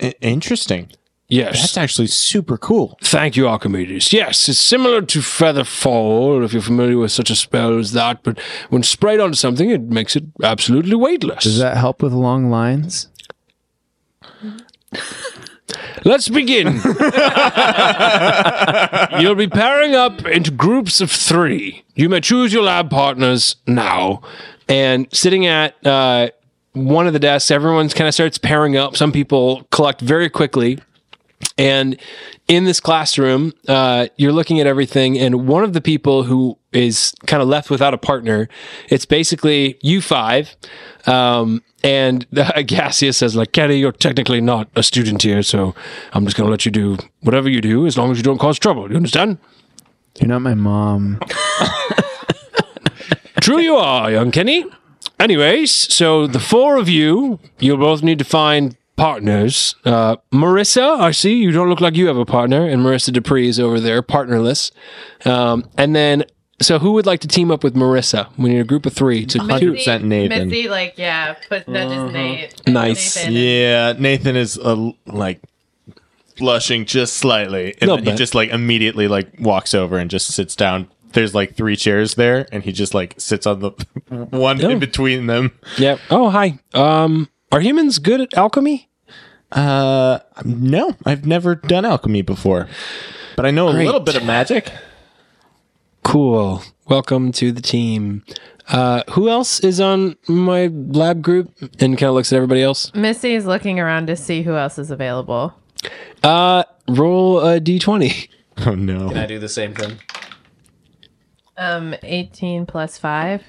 I- interesting. Yes, That's actually super cool. Thank you, Archimedes. Yes, it's similar to feather fall, if you're familiar with such a spell as that. But when sprayed onto something, it makes it absolutely weightless. Does that help with long lines? Let's begin. You'll be pairing up into groups of three. You may choose your lab partners now. And sitting at uh, one of the desks, everyone kind of starts pairing up. Some people collect very quickly. And in this classroom, uh, you're looking at everything, and one of the people who is kind of left without a partner, it's basically you five. Um, and the, Gassius says, like, Kenny, you're technically not a student here, so I'm just going to let you do whatever you do as long as you don't cause trouble. You understand? You're not my mom. True you are, young Kenny. Anyways, so the four of you, you'll both need to find partners. Uh, Marissa, I see you don't look like you have a partner, and Marissa Dupree is over there, partnerless. Um, and then, so who would like to team up with Marissa? We need a group of three to two. 100% Nathan. Missy, like, yeah, put nudges Nate. Nice. Nathan. Yeah, Nathan is uh, like blushing just slightly, and Little then he just like immediately like walks over and just sits down. There's like three chairs there, and he just like sits on the one in between them. Yep. Oh, hi. Um, are humans good at alchemy? Uh, no, I've never done alchemy before, but I know a little bit of magic. Cool. Welcome to the team. Uh, who else is on my lab group and kind of looks at everybody else? Missy is looking around to see who else is available. Uh, roll a d20. Oh no! Can I do the same thing? Um, 18 plus 5.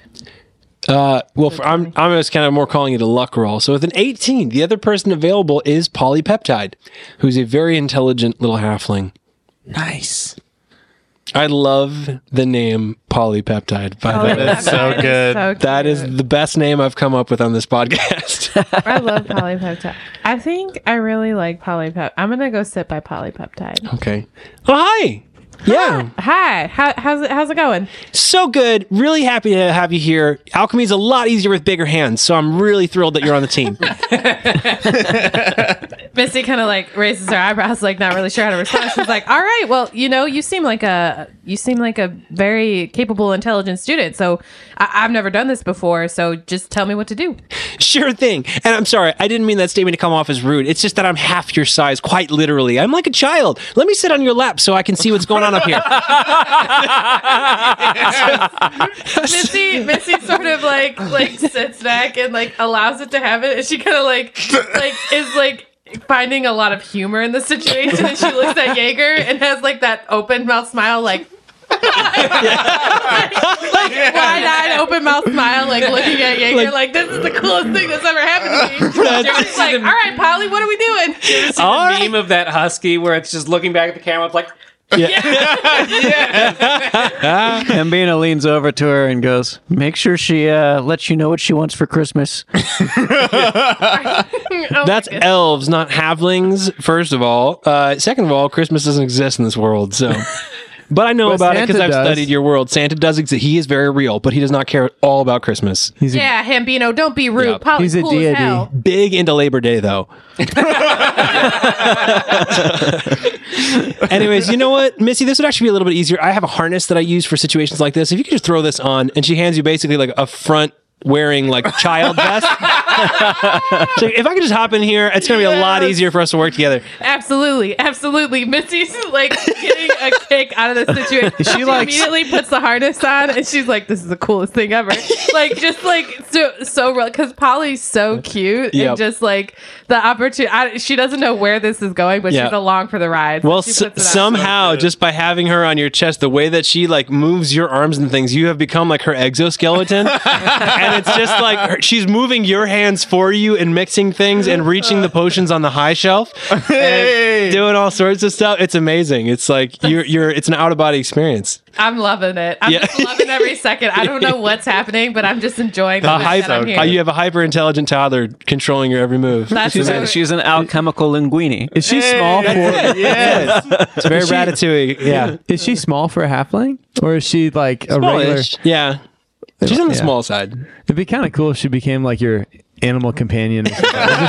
Uh, well, for, I'm I'm just kind of more calling it a luck roll. So with an 18, the other person available is Polypeptide, who's a very intelligent little halfling. Nice. I love the name Polypeptide. By the way, That's so good. So that is the best name I've come up with on this podcast. I love polypeptide. I think I really like polypeptide. I'm gonna go sit by polypeptide. okay. Oh hi. Yeah. Hi, how, how's it? How's it going? So good. Really happy to have you here. Alchemy's a lot easier with bigger hands, so I'm really thrilled that you're on the team. Missy kind of like raises her eyebrows, like not really sure how to respond. She's like, "All right, well, you know, you seem like a you seem like a very capable, intelligent student. So I- I've never done this before. So just tell me what to do." sure thing. And I'm sorry, I didn't mean that statement to come off as rude. It's just that I'm half your size, quite literally. I'm like a child. Let me sit on your lap so I can see what's going on up here. Missy, Missy sort of like like sits back and like allows it to happen, and she kind of like like is like finding a lot of humor in the situation, and she looks at Jaeger and has like that open mouth smile, like. like, like wide-eyed, open-mouth smile, like looking at Jaeger, You're like, this is the coolest thing that's ever happened to me. Jeremy's like, all right, Polly, what are we doing? All the meme of that husky where it's just looking back at the camera, it's like, Hambino leans over to her and goes, "Make sure she uh, lets you know what she wants for Christmas." Oh, That's elves, not halflings. First of all, uh, second of all, Christmas doesn't exist in this world. So, but I know But about it because Santa I've does. studied your world. Santa does exist. He is very real, but he does not care at all about Christmas. He's a, yeah, Hambino, don't be rude. Yeah. Polly's He's a cool deity. hell. Big into Labor Day though. Anyways, you know what, Missy? This would actually be a little bit easier. I have a harness that I use for situations like this. If you could just throw this on, and she hands you basically like a front wearing like child vest. so if I could just hop in here, it's gonna be a lot easier for us to work together. Absolutely, absolutely. Missy's like getting a kick out of the situation. She, likes- immediately puts the harness on, and she's like, "This is the coolest thing ever." like just like so so real because Polly's so cute Yep. and just like the opportunity. She doesn't know where this is going, but Yeah. she's along for the ride. so Well, s- puts it on. somehow, just by having her on your chest, the way that she like moves your arms and things, you have become like her exoskeleton, and it's just like her, she's moving your hands for you and mixing things and reaching the potions on the high shelf, and doing all sorts of stuff. It's amazing. It's like you're you're. It's an out of body experience. I'm loving it. I'm Yeah. just loving every second. I don't know what's happening, but I'm just enjoying the A fact that I'm hyper, uh, you have a hyper intelligent toddler controlling your every move. She's, a, she's an alchemical linguini. is she small for? yes, it's very ratatouille. Yeah, Is she small for a halfling, or is she like a regular? Yeah, she's on the Yeah. small side. It'd be kind of cool if she became like your animal companion, just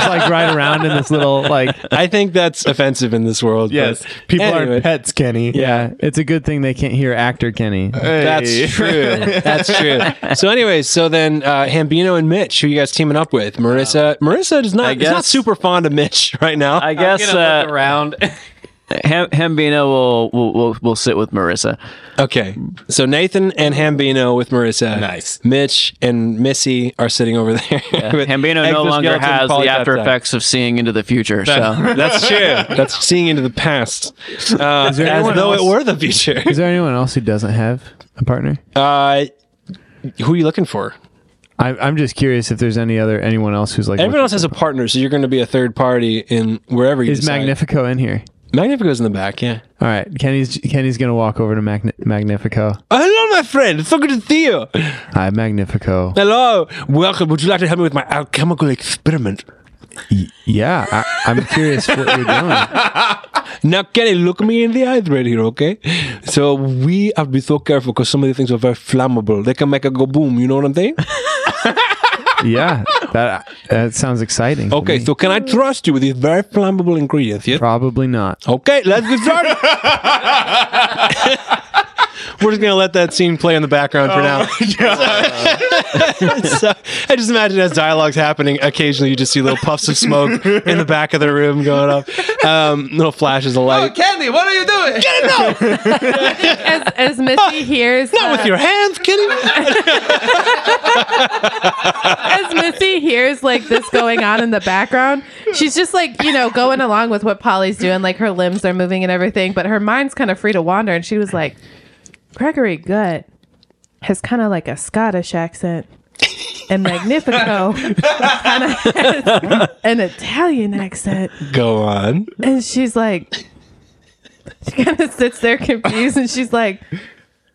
like ride around in this little like. I think that's offensive in this world. Yes, but people anyway. aren't pets, Kenny. Yeah, it's a good thing they can't hear actor Kenny. That's true. That's true. So, anyways, so then uh, Hambino and Mitch, who you guys teaming up with? Marissa. Marissa is not. I is not super fond of Mitch right now. I I'm guess look uh, around. Ham- Hambino will, will will will sit with Marissa. okay. So Nathan and Hambino with Marissa. Nice. Mitch and Missy are sitting over there. with Hambino no longer exoskeleton has the after effects of seeing into the future. So That's true. That's seeing into the past, uh, as though else- it were the future. Is there anyone else who doesn't have a partner? Uh, who are you looking for? I, I'm just curious if there's any other anyone else who's like. Everyone else has a partner, so you're going to be a third party in wherever you Is decide. Magnifico in here? Magnifico's in the back, yeah. All right, Kenny's Kenny's gonna walk over to Magni- Magnifico. Oh, hello, my friend. It's so good to see you. Hi, Magnifico. Hello. Welcome. Would you like to help me with my alchemical experiment? Yeah, I, I'm curious what you're doing. Now, Kenny, look me in the eyes right here, okay? So we have to be so careful because some of the things are very flammable. They can make a go boom. You know what I'm saying? Yeah, that that sounds exciting. Okay, so can I trust you with these very flammable ingredients? Yes. probably not. Okay, let's get started. We're just gonna let that scene play in the background for now. so, I just imagine as dialogue's happening, occasionally you just see little puffs of smoke in the back of the room going up, um, little flashes of light. Oh, Candy, what are you doing? Get it out! as, as Missy hears not uh, with your hands, Kenny. as Missy hears like this going on in the background, she's just like, you know, going along with what Polly's doing. Like her limbs are moving and everything, but her mind's kind of free to wander. And she was like, Gregory Gut has kind of like a Scottish accent. And Magnifico kind of has an Italian accent. Go on. And she's like, she kind of sits there confused and she's like,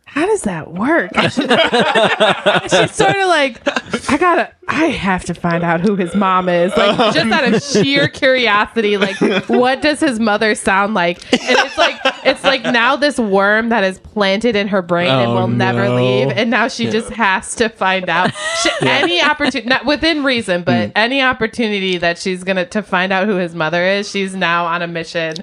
how does that work? And she's, and she's sort of like, I gotta, I have to find out who his mom is. Like, just out of sheer curiosity, like, what does his mother sound like? And it's like, it's like now this worm that is planted in her brain and Oh, will never no. leave. And now she just has to find out she, any opportunity, not within reason, but any opportunity that she's gonna to find out who his mother is. She's now on a mission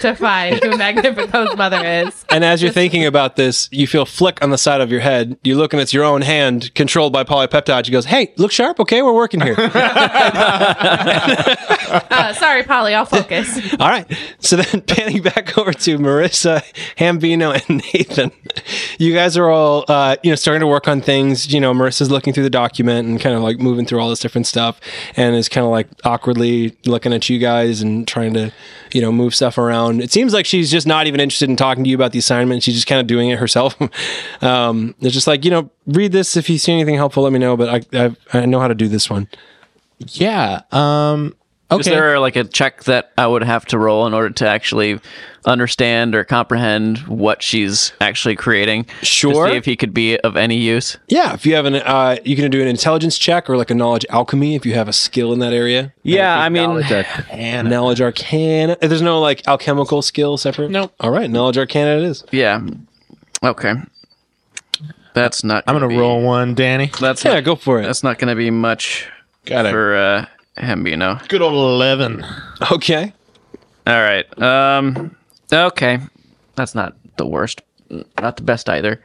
to find who Magnifico's mother is. And as you're thinking about this, you feel flick on the side of your head. You look and it's your own hand controlled by polypeptide. She goes, Hey, look sharp. Okay, we're working here. Uh, sorry, Polly, I'll focus. All right. So then panning back over to Marissa Marissa, Hambino, and Nathan. You guys are all, uh, you know, starting to work on things. You know, Marissa's looking through the document and kind of like moving through all this different stuff, and is kind of like awkwardly looking at you guys and trying to, you know, move stuff around. It seems like she's just not even interested in talking to you about the assignment. She's just kind of doing it herself. um, it's just like, you know, read this if you see anything helpful. Let me know. But I, I, I know how to do this one. Yeah. Um. Okay. Is there like a check that I would have to roll in order to actually understand or comprehend what she's actually creating? To Sure. see if he could be of any use. Yeah, if you have an, uh, you can do an intelligence check or like a knowledge alchemy if you have a skill in that area. Yeah, I mean, Knowledge arcana. There's no like alchemical skill separate. Nope. All right, knowledge arcana it is. yeah. Okay. That's not. I'm gonna be- roll one, Danny. That's Yeah, not, go for it. That's not going to be much Got it. for uh, Hambino. Good old eleven. Okay. All right. Um. Okay. That's not the worst. Not the best either.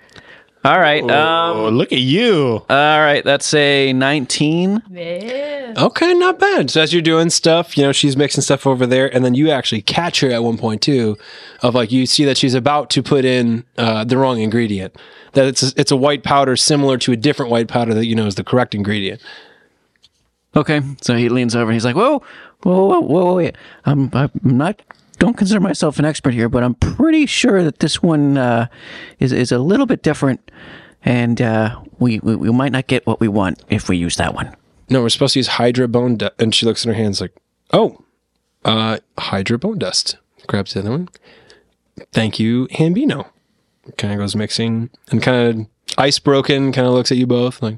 All right. Um. oh, look at you. All right. That's a 19. Yeah. Okay, not bad. So as you're doing stuff, you know, she's mixing stuff over there, and then you actually catch her at one point too, of like you see that she's about to put in uh, the wrong ingredient. That it's a, it's a white powder similar to a different white powder that you know is the correct ingredient. Okay. So he leans over and he's like, "Whoa, whoa, whoa, whoa, wait. I'm, I'm not. Don't consider myself an expert here, but I'm pretty sure that this one uh, is is a little bit different, and uh, we, we we might not get what we want if we use that one." No, we're supposed to use Hydra bone dust. And she looks in her hands like, oh, uh, Hydra bone dust. Grabs the other one. Thank you, Hambino. Kind of goes mixing and kind of ice broken, kind of looks at you both like,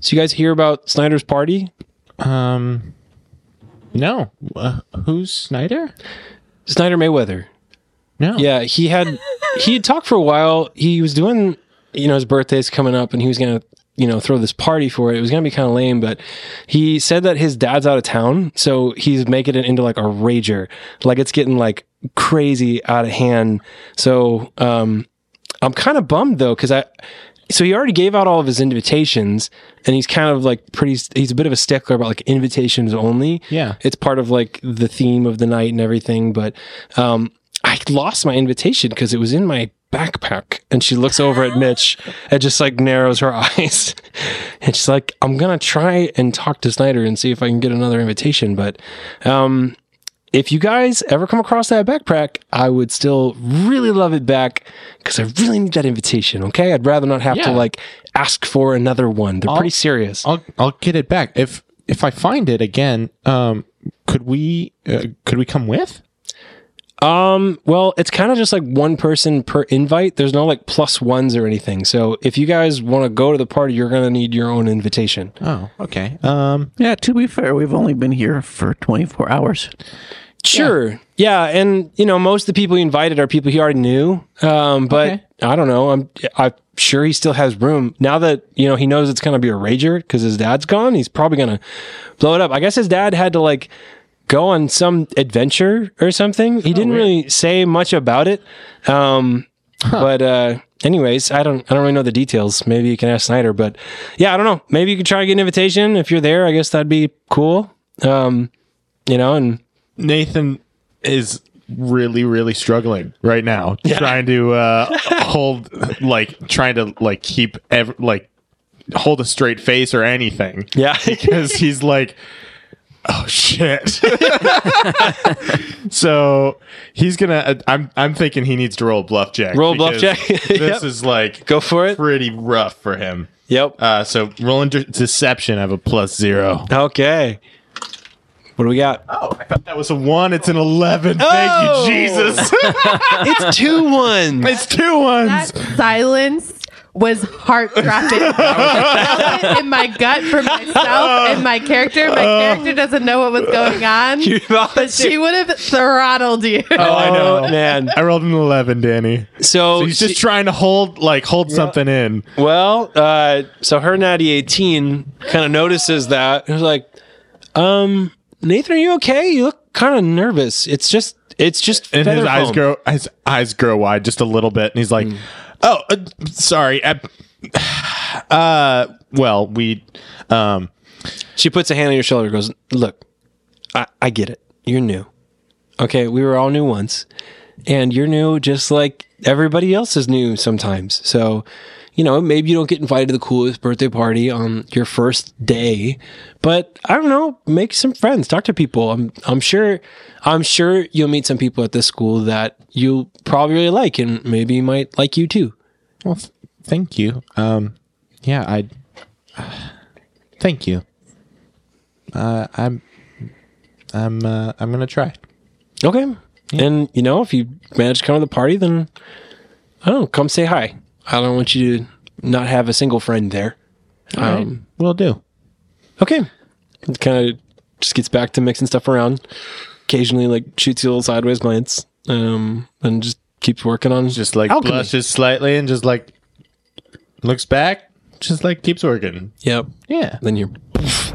so you guys hear about Snyder's party? Um. No. Uh, who's Snyder? Snyder Mayweather. No. Yeah, he had, he had talked for a while. He was doing, you know, his birthday's coming up and he was going to, you know, throw this party for it. It was going to be kind of lame, but he said that his dad's out of town. So he's making it into like a rager. Like it's getting like crazy out of hand. So, um, I'm kind of bummed though, cause I, so he already gave out all of his invitations and he's kind of like pretty, he's a bit of a stickler about like invitations only. Yeah. It's part of like the theme of the night and everything. But, um, I lost my invitation because it was in my backpack. And she looks over at Mitch and just like narrows her eyes. and she's like, I'm going to try and talk to Snyder and see if I can get another invitation. But, um, if you guys ever come across that backpack, I would still really love it back because I really need that invitation. Okay, I'd rather not have to like ask for another one. They're pretty serious. I'll I'll get it back if if I find it again. Um. Could we uh, could we come with? Um, well, it's kind of just like one person per invite. There's no like plus ones or anything. So if you guys want to go to the party, you're gonna need your own invitation. Oh. Okay. Um. Yeah. To be fair, we've only been here for 24 hours. Sure. Yeah. and you know, most of the people he invited are people he already knew. Um, but Okay. I don't know. I'm I'm sure he still has room now that you know he knows it's gonna be a rager because his dad's gone. He's probably gonna blow it up. I guess his dad had to like go on some adventure or something. He didn't really say much about it. Um, but uh, anyways, I don't I don't really know the details. Maybe you can ask Snyder. But yeah, I don't know. Maybe you could try to get an invitation if you're there. I guess that'd be cool. Um, you know, and Nathan is really really struggling right now trying to uh hold like trying to like keep ev- like hold a straight face or anything yeah. because he's like oh shit so he's gonna uh, i'm i'm thinking he needs to roll a bluff check Roll bluff check. this Yep. is like Go for it. pretty rough for him Yep. uh so rolling de- deception i have a plus zero Okay. What do we got? oh i thought that was a one it's an 11 Oh! thank you jesus it's two ones. it's two ones That silence was heart dropping. I felt it in my gut for myself and my character. My character doesn't know what was going on, You but she would have throttled you. Oh, I know. man. I rolled an 11, Danny. So, So he's just trying to hold, like, hold something in. well, uh, so her natty 18 kind of notices that. It was like, um, Nathan, are you okay? You look kind of nervous. It's just, it's just And his feather eyes grow, his eyes grow wide just a little bit, and he's like, "Oh, uh, sorry. I, uh, well, we, um, She puts a hand on your shoulder. and Goes, look, I, I get it. You're new. Okay, we were all new once. and you're new just like everybody else is new sometimes. So, you know, maybe you don't get invited to the coolest birthday party on your first day, but I don't know, make some friends, talk to people. I'm I'm sure I'm sure you'll meet some people at this school that you'll probably really like and maybe might like you too. Well, th- thank you. Um, yeah, I. thank you. Uh, I'm. I'm. Uh, I'm gonna try. Okay. And you know, if you manage to come to the party, then I don't know, come say hi. I don't want you to not have a single friend there. Um, Will do. okay. It kind of just gets back to mixing stuff around. Occasionally, like shoots you a little sideways glance, um, and just keeps working on Just like alchemy. blushes slightly and just like looks back. Just like keeps working. Yep. Yeah. Then you're.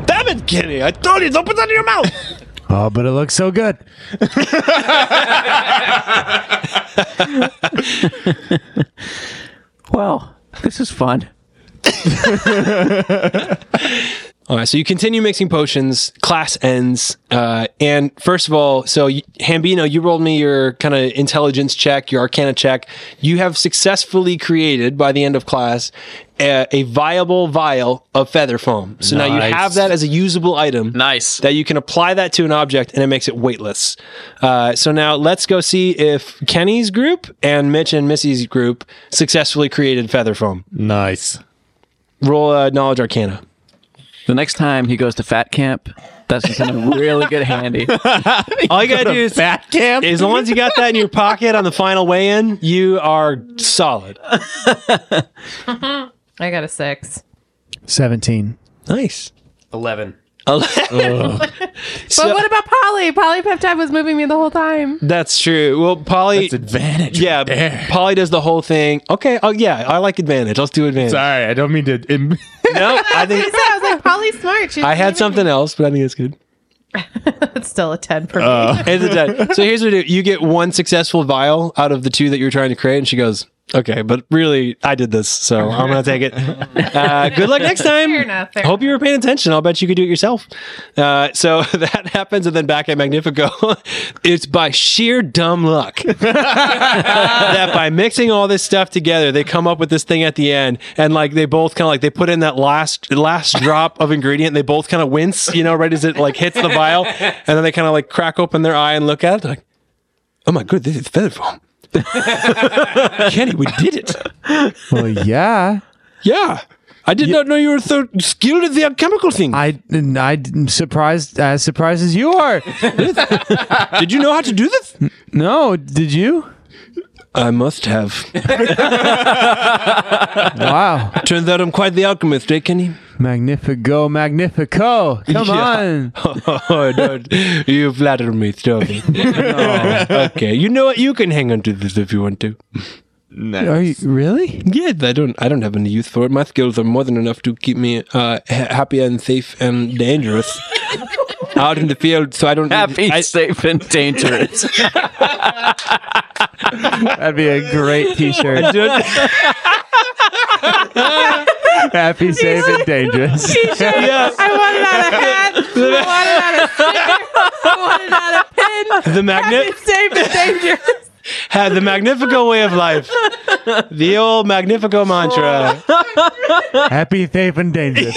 Damn it, Kenny! I told you, don't put that in your mouth. Oh, but it looks so good. Well, this is fun. All right, so you continue mixing potions. Class ends, uh, and first of all, so y- Hambino, you rolled me your kind of intelligence check, your Arcana check. You have successfully created by the end of class a, a viable vial of feather foam. So now you have that as a usable item. Nice. That you can apply that to an object and it makes it weightless. Uh, so now let's go see if Kenny's group and Mitch and Missy's group successfully created feather foam. Nice. Roll uh, knowledge Arcana. The next time he goes to fat camp, that's going to come really good handy. All you gotta do is Fat camp. As long as you got that in your pocket on the final weigh in, you are solid. I got a six. 17. Nice. 11. But what about Polly? Polypeptide was moving me the whole time. That's true. Well, Polly. It's advantage. yeah, right there. Polly does the whole thing. Okay. Oh, yeah. I like advantage. Let's do advantage. Sorry, I don't mean to. Im- No, I I think said I was like Polly's smart. She's I had something else, but I think it's good. It's still a ten for me. Uh, it's a 10. So here's what we do. You get one successful vial out of the two that you're trying to create, and she goes, "Okay, but really, I did this, so I'm gonna take it. Uh, good luck next time. Fair enough, fair Hope you were paying attention. I'll bet you could do it yourself. Uh, so that happens, and then back at Magnifico, it's by sheer dumb luck that by mixing all this stuff together, they come up with this thing at the end, and like they both kind of like they put in that last last drop of ingredient. And they both kind of wince, you know, right as it like hits the vial, and then they kind of like crack open their eye and look at it, like, oh my god, this is feather foam. Kenny, we did it. Well, yeah. Yeah. I did not know you were so skilled at the alchemical thing. I, I'm surprised, as surprised as you are. did you know how to do this? No, did you? I must have. Wow. Turns out I'm quite the alchemist, eh, Kenny? Magnifico, magnifico. Come Yeah. on. oh, don't. You flatter me, stop it. Okay, you know what? You can hang on to this if you want to. Are you really? Yeah, I don't. I don't have any use for it. My skills are more than enough to keep me uh, ha- happy and safe and dangerous out in the field. So I don't. Happy, I, safe, and dangerous. That'd be a great T-shirt. Happy, safe, and dangerous. yeah, I want it on a hat. I want it on a sticker. I want it on a pin. the magnet. It's safe and dangerous. Had the Magnifico way of life. The old Magnifico mantra. Happy, safe, and dangerous.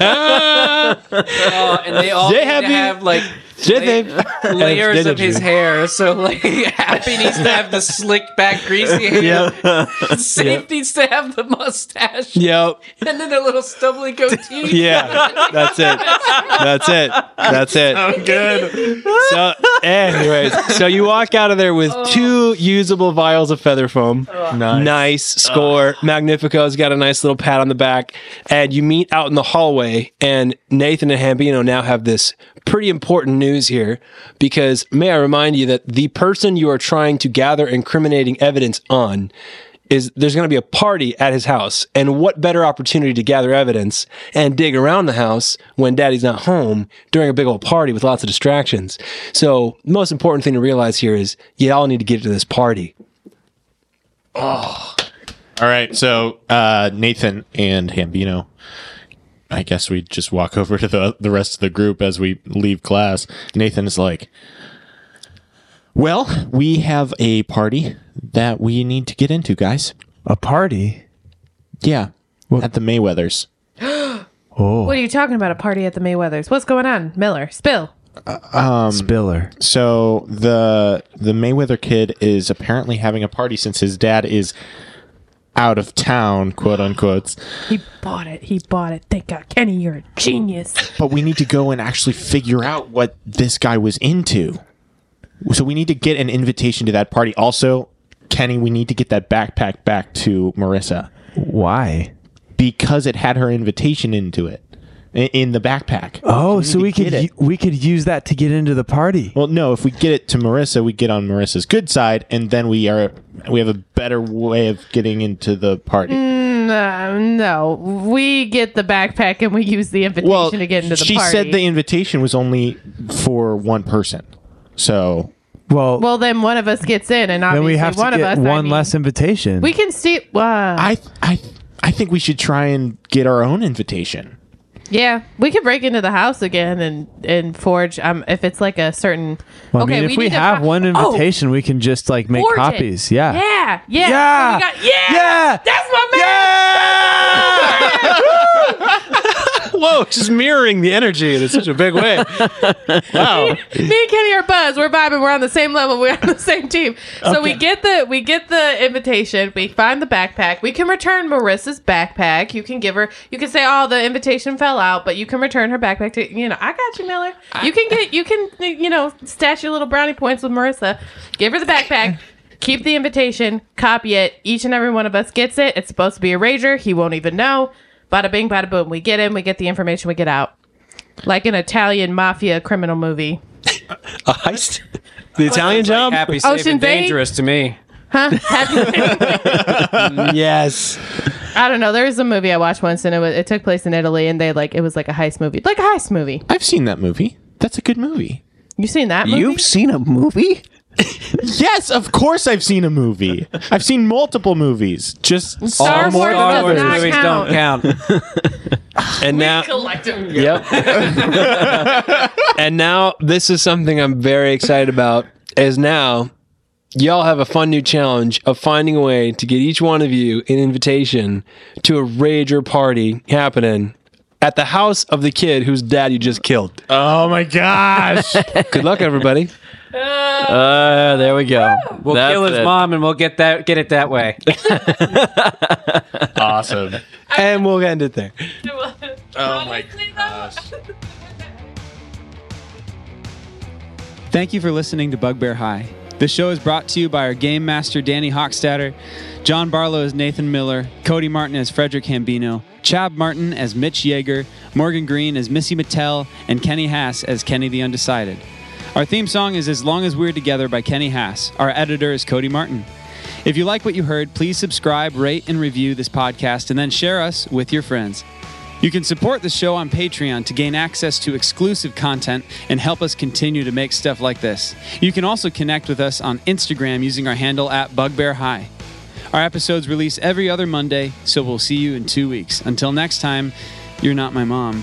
Oh, and they all They need have to have like They- la- layers of his hair. So like Happy needs to have the slick back greasy hair. Yep. Safe needs to have the mustache. Yep. And then a little stubbly goatee. Yeah. That's it. That's it. That's it. I'm good. So, anyways, so you walk out of there with oh. two usable vials of feather foam. Oh. Nice. Nice score. Magnifico's got a nice little pat on the back. And you meet out in the hallway, and Nathan and Hambino now have this pretty important news here because may I remind you that the person you are trying to gather incriminating evidence on is there's going to be a party at his house. And what better opportunity to gather evidence and dig around the house when daddy's not home during a big old party with lots of distractions. So most important thing to realize here is you all need to get to this party. Oh. All right, so uh, Nathan and Hambino. I guess we just walk over to the the rest of the group as we leave class. Nathan is like, Well, we have a party that we need to get into, guys. A party. Yeah, at the Mayweathers. oh. What are you talking about? A party at the Mayweathers? What's going on, Miller? Spill. um Spiller. So the the Mayweather kid is apparently having a party since his dad is out of town, quote unquote. He bought it. He bought it. Thank God, Kenny, you're a genius. But we need to go and actually figure out what this guy was into. So we need to get an invitation to that party. Also, Kenny, we need to get that backpack back to Marissa Why? because it had her invitation into it i- in the backpack. Oh, need so to we could get it. u- we could use that to get into the party. Well, no. If we get it to Marissa, we get on Marissa's good side, and then we are we have a better way of getting into the party. No, no. We get the backpack and we use the invitation well, to get into the she party. said the invitation was only for one person, so Well, well, then one of us gets in, and obviously then we have to one of get us. I one mean, less invitation. We can see. Uh, I I I think we should try and get our own invitation. yeah, we could break into the house again and and forge. Um, if it's like a certain. Well, okay, I mean, if we, need to have fi- one Oh, invitation, we can just like make forge it. copies. Yeah. Yeah, yeah, Yeah. So we got- yeah, Yeah. That's my man. Whoa, just mirroring the energy in such a big way. Wow. Me and Kenny are buzz. We're vibing. We're on the same level. We're on the same team. So we get the we get the invitation. We find the backpack. We can return Marissa's backpack. You can give her. You can say, "Oh, the invitation fell out," but you can return her backpack to. You know, I got you, Miller. You can get. You can. You know, stash your little brownie points with Marissa. Give her the backpack. Keep the invitation. Copy it. Each and every one of us gets it. It's supposed to be a rager. He won't even know. Bada bing, bada boom. We get in. We get the information. We get out. Like an Italian mafia criminal movie. A heist? The Italian job? Happy, safe, Ocean and Bay? dangerous to me. Huh? Happy- yes. I don't know. There was a movie I watched once, and it was it took place in Italy, and they like it was like a heist movie, like a heist movie. I've seen that movie. That's a good movie. You seen that movie? You've seen a movie? Yes, of course I've seen a movie. I've seen multiple movies. Just Star All Wars Star does Wars not movies count. don't count. And now Collective. Yep. and now this is something I'm very excited about is now y'all have a fun new challenge of finding a way to get each one of you an invitation to a rager party happening at the house of the kid whose dad you just killed. oh my gosh. Good luck everybody. Uh, there we go. We'll That's kill his it. mom and we'll get that get it that way. awesome. And we'll end it there. Oh my gosh. Thank you for listening to Bugbear High. The show is brought to you by our game master Danny Hochstatter, John Barlow as Nathan Miller, Cody Martin as Frederick Hambino, Chab Martin as Mitch Yeager, Morgan Green as Missy Mattel, and Kenny Hass as Kenny the Undecided. Our theme song is As Long as We're Together by Kenny Hass. Our editor is Cody Martin. If you like what you heard, please subscribe, rate, and review this podcast, and then share us with your friends. You can support the show on Patreon to gain access to exclusive content and help us continue to make stuff like this. You can also connect with us on Instagram using our handle at Bugbear High. Our episodes release every other Monday, so we'll see you in two weeks. Until next time, you're not my mom.